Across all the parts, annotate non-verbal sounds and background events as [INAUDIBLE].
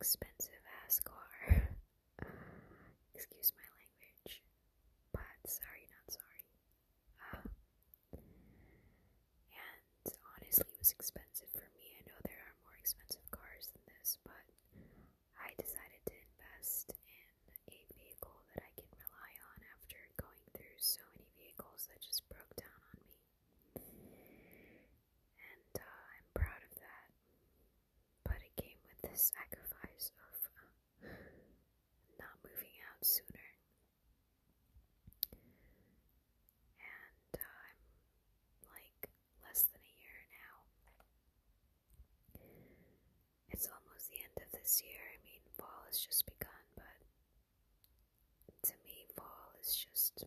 expensive ass car. [LAUGHS] Excuse my language, but sorry, not sorry. Uh, and honestly, it was expensive for me. I know there are more expensive cars than this, but I decided to invest in a vehicle that I can rely on after going through so many vehicles that just broke down on me. And uh, I'm proud of that. But it came with this sacrifice. this year. I mean, fall has just begun, but to me, fall is just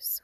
je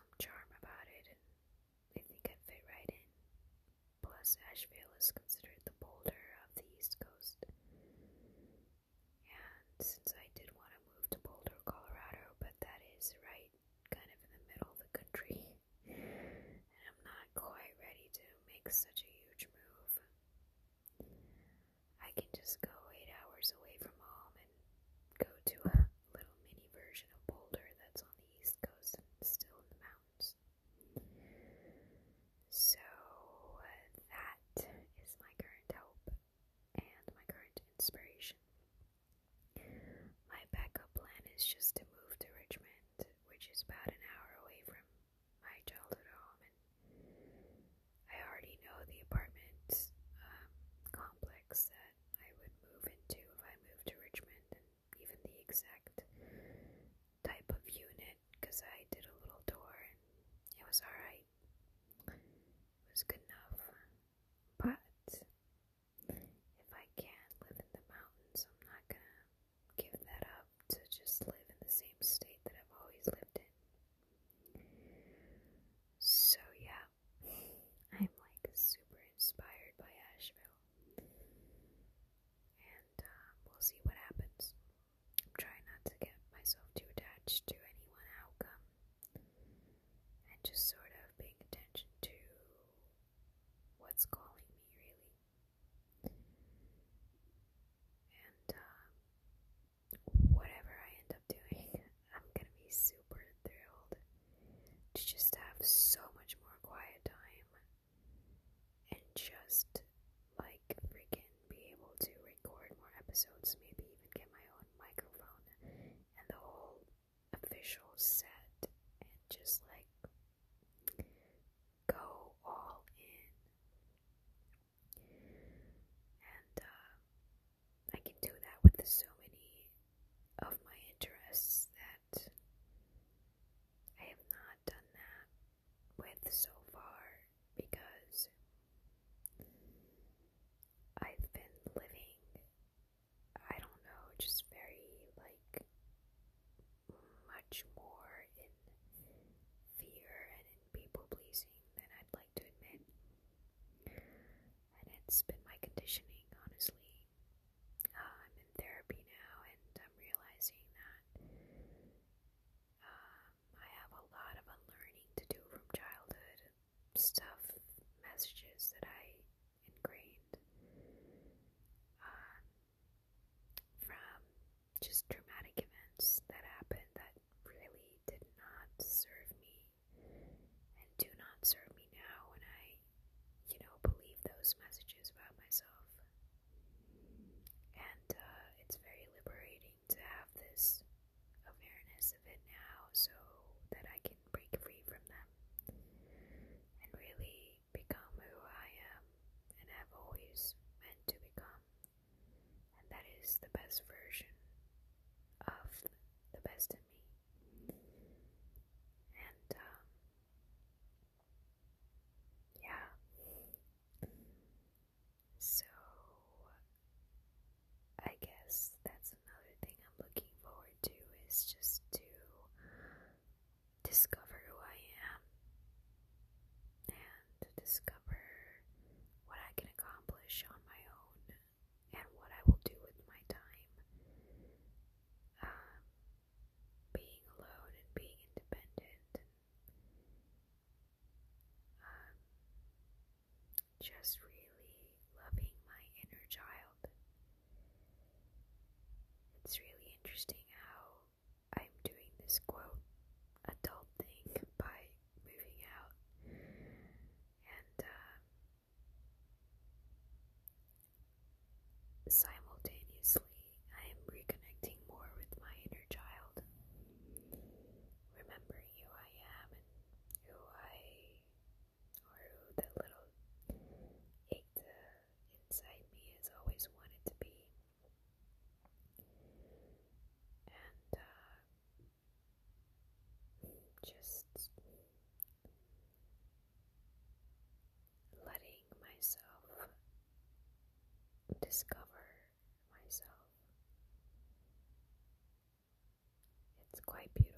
just dramatic events that happened that really did not serve me and do not serve me now when I, you know, believe those messages about myself. And uh, it's very liberating to have this awareness of it now so that I can break free from them and really become who I am and have always meant to become. And that is the best for discover myself. It's quite beautiful.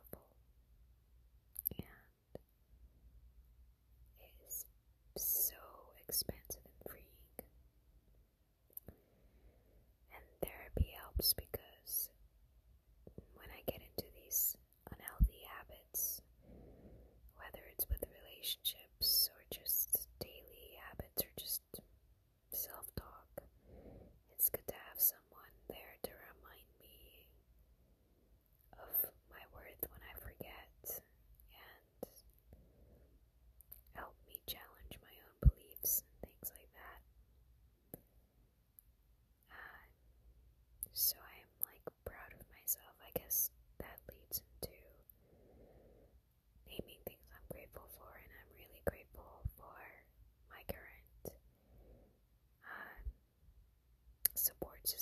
все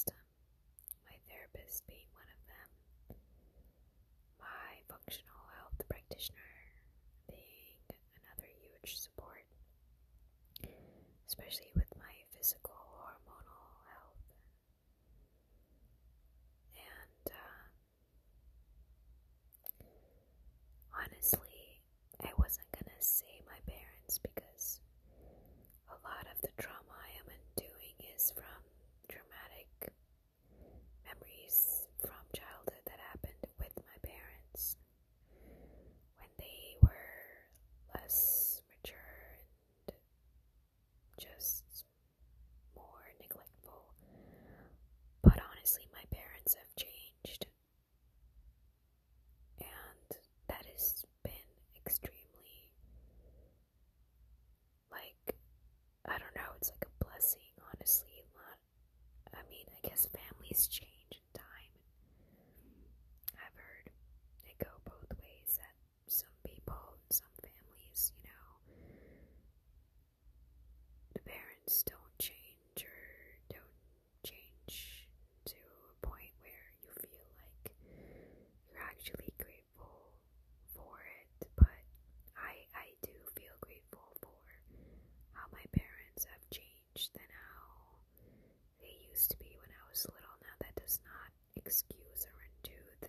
excuse or undo the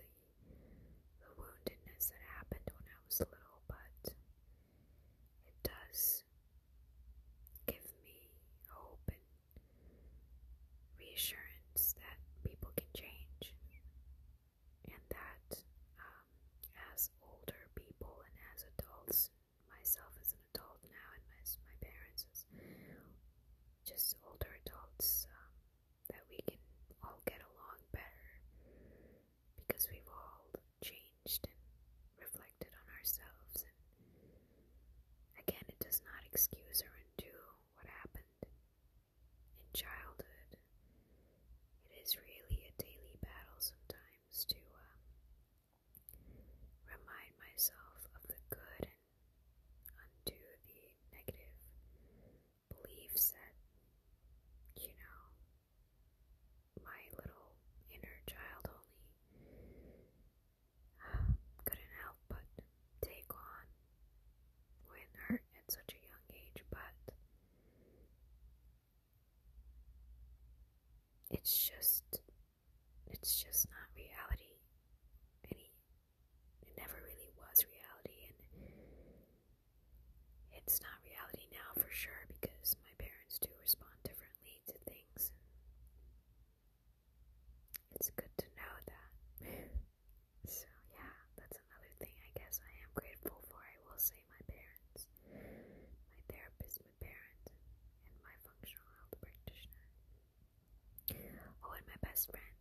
the woundedness that happened when I was little, but it does give me hope and reassurance that people can change and that um, as older people and as adults, myself as an adult now and as my parents as just older adults, um, that we can all get along better because we've all changed and reflected on ourselves. And again, it does not excuse or undo what happened in childhood. It is really a daily battle sometimes to um, remind myself of the good and undo the negative beliefs that, you know, my little inner child only couldn't help but take on when hurt at such a young age, but it's just it's just not reality any it never really was reality and it's not reality now for sure because my parents do respond differently to things it's good to know that so yeah that's another thing i guess i am grateful for i will say my parents my therapist my parent and my functional health practitioner Oh,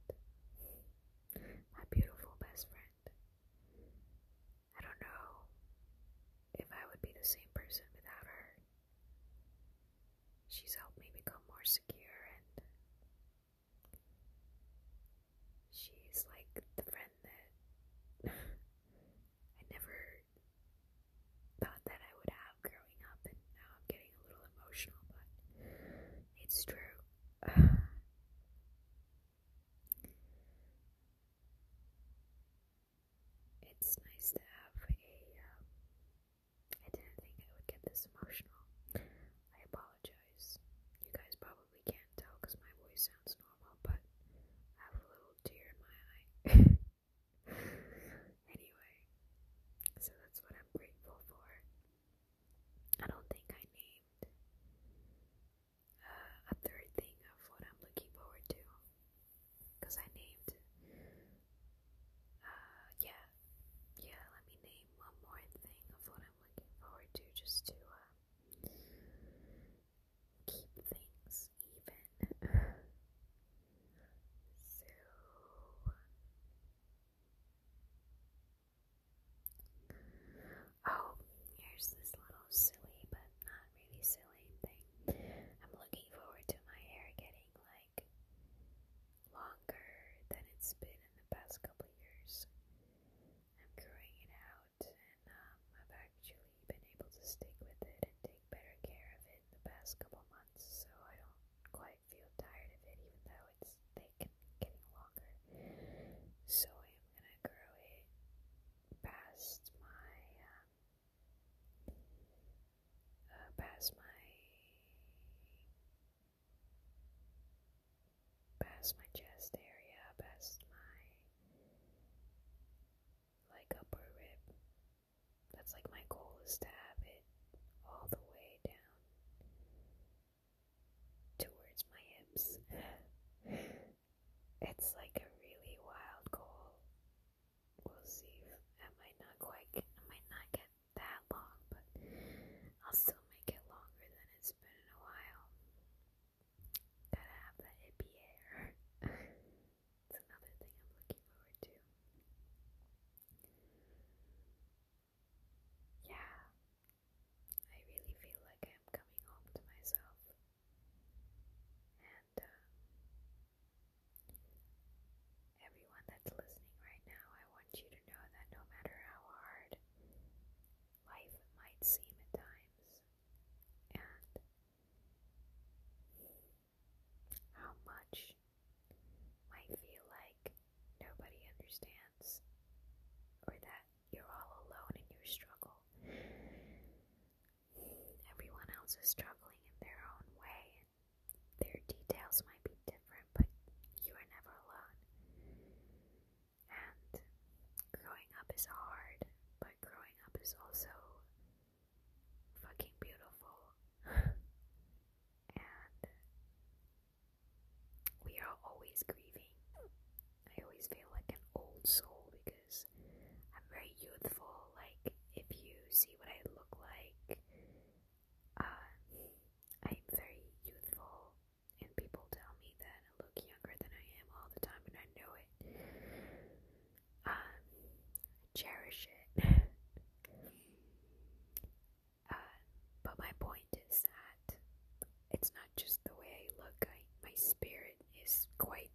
is quite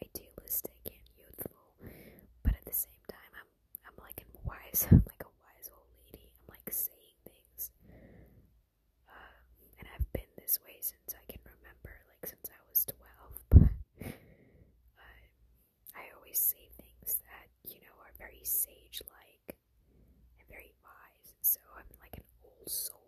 idealistic and youthful, but at the same time, I'm I'm like I'm wise. [LAUGHS] I'm like a wise old lady. I'm like saying things, um, and I've been this way since I can remember, like since I was twelve. [LAUGHS] But uh, I always say things that you know are very sage-like and very wise. So I'm like an old soul.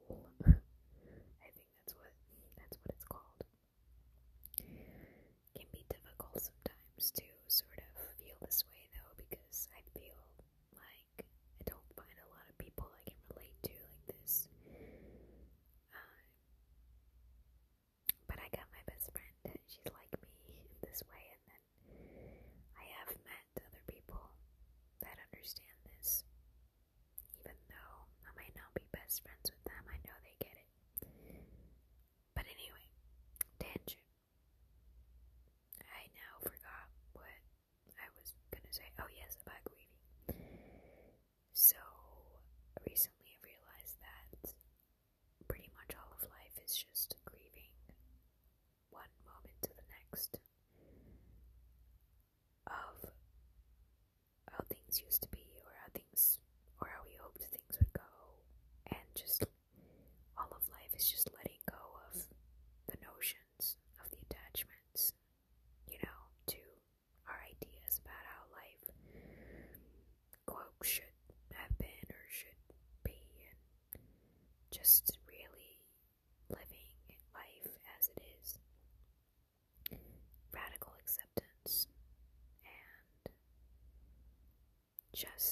just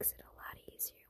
makes it a lot easier.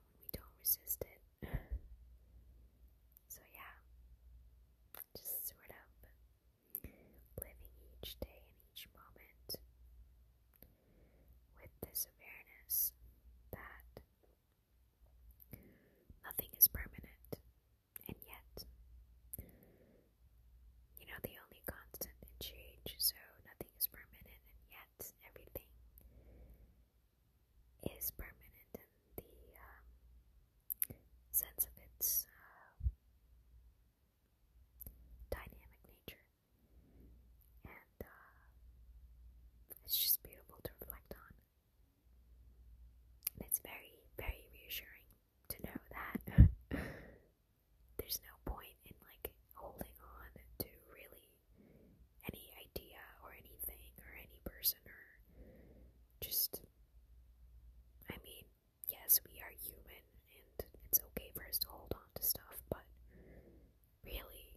Really,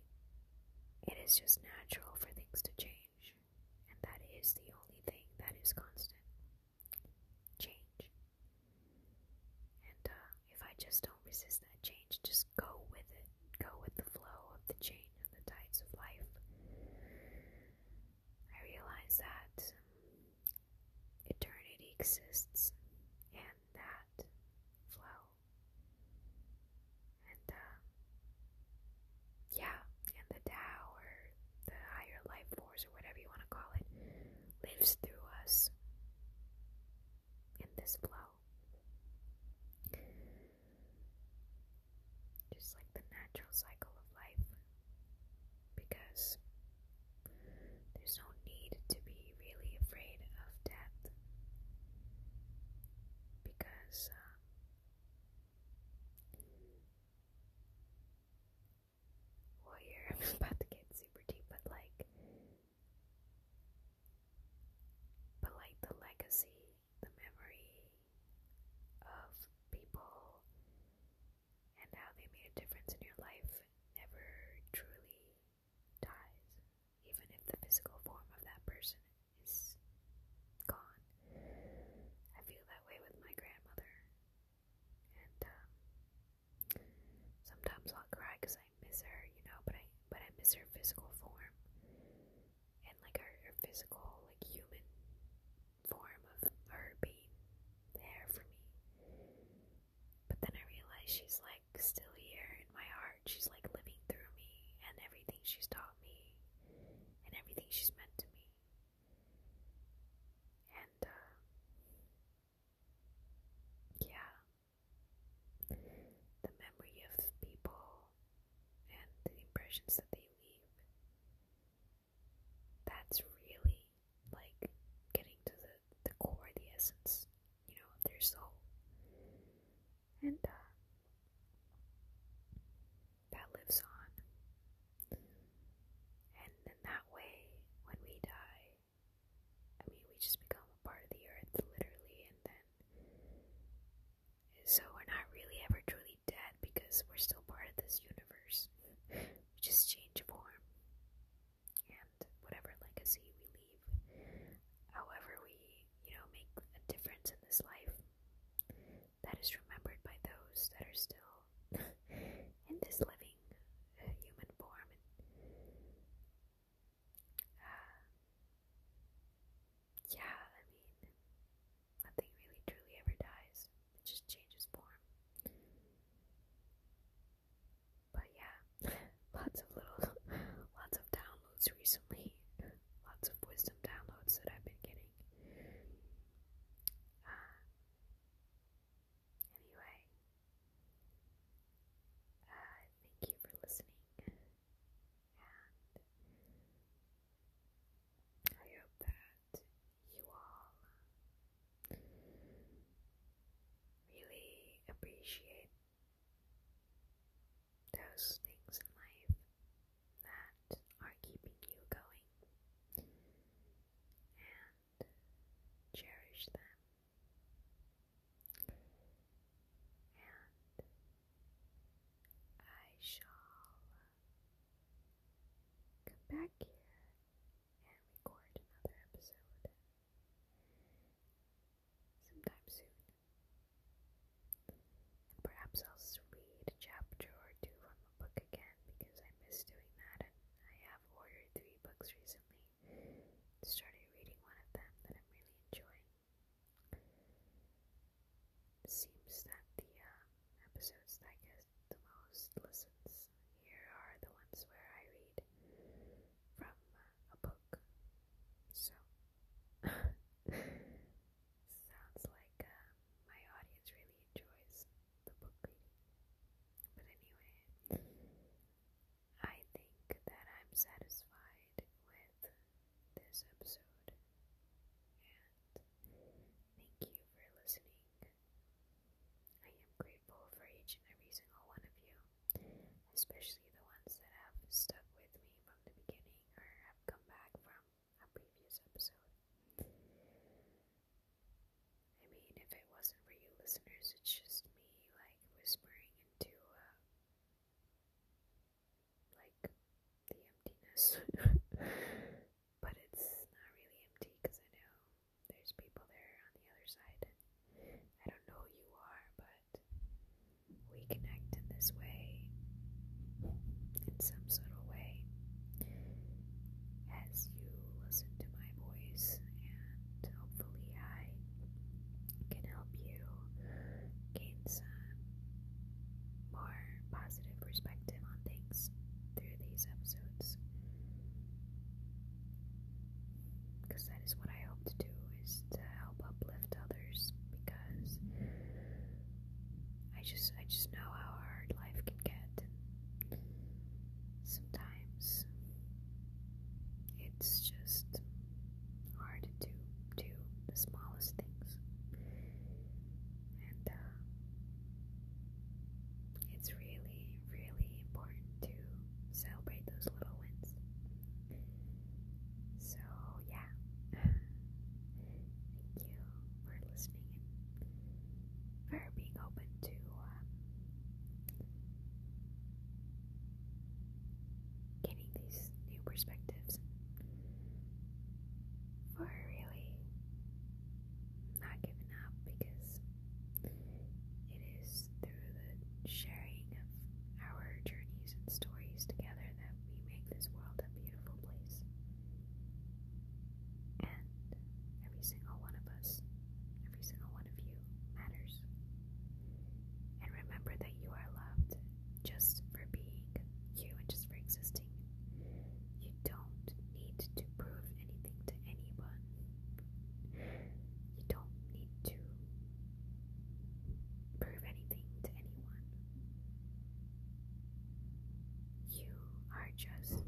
it is just natural for things to change. Bye. Physical, especially the ones that have stuck with me from the beginning or have come back from a previous episode. I mean, if it wasn't for you listeners, it's just me like whispering into uh, like the emptiness. Just I just just